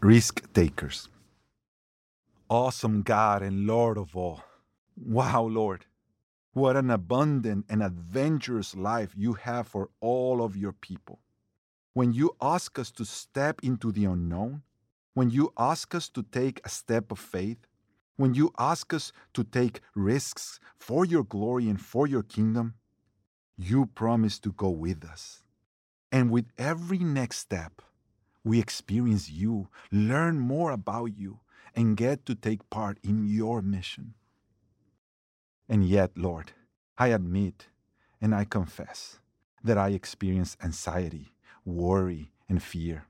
Risk takers. Awesome God and Lord of all. Wow, Lord. What an abundant and adventurous life you have for all of your people. When you ask us to step into the unknown, when you ask us to take a step of faith, when you ask us to take risks for your glory and for your kingdom, you promise to go with us. And with every next step, we experience you, learn more about you, and get to take part in your mission. And yet, Lord, I admit and I confess that I experience anxiety, worry, and fear.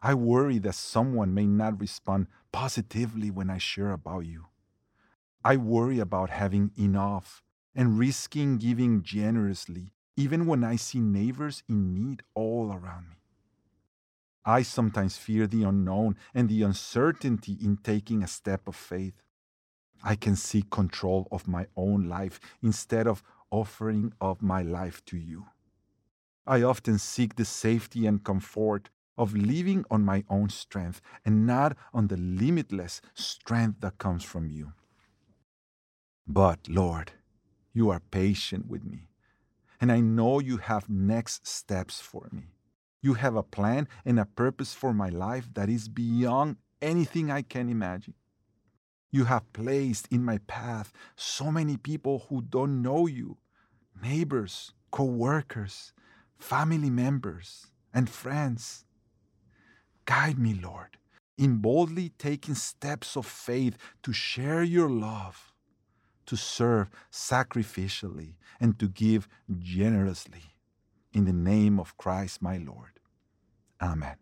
I worry that someone may not respond positively when I share about you. I worry about having enough and risking giving generously, even when I see neighbors in need all around me. I sometimes fear the unknown and the uncertainty in taking a step of faith. I can seek control of my own life instead of offering of my life to you. I often seek the safety and comfort of living on my own strength and not on the limitless strength that comes from you. But, Lord, you are patient with me, and I know you have next steps for me. You have a plan and a purpose for my life that is beyond anything I can imagine. You have placed in my path so many people who don't know you neighbors, co workers, family members, and friends. Guide me, Lord, in boldly taking steps of faith to share your love, to serve sacrificially, and to give generously. In the name of Christ my Lord. Amen.